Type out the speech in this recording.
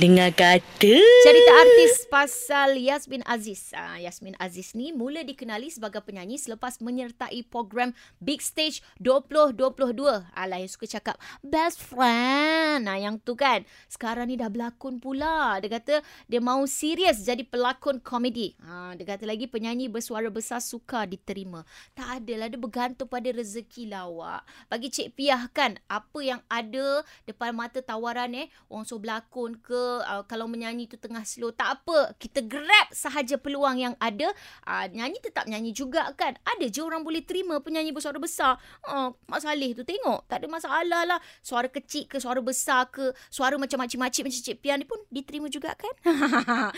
Dengar kata. Cerita artis pasal Yasmin Aziz. Uh, Yasmin Aziz ni mula dikenali sebagai penyanyi selepas menyertai program Big Stage 2022. Alah yang suka cakap best friend. Nah yang tu kan. Sekarang ni dah berlakon pula. Dia kata dia mau serius jadi pelakon komedi. Ha, dia kata lagi penyanyi bersuara besar suka diterima. Tak adalah dia bergantung pada rezeki lawak. Bagi Cik Piah kan apa yang ada depan mata tawaran eh. Orang suruh berlakon ke uh, kalau menyanyi tu tengah slow tak apa. Kita grab sahaja peluang yang ada. Uh, nyanyi tetap nyanyi juga kan. Ada je orang boleh terima penyanyi bersuara besar. Uh, Mak Saleh tu tengok tak ada masalah lah. Suara kecil ke suara besar ke suara macam makcik-makcik macam Cik Pian ni pun diterima juga kan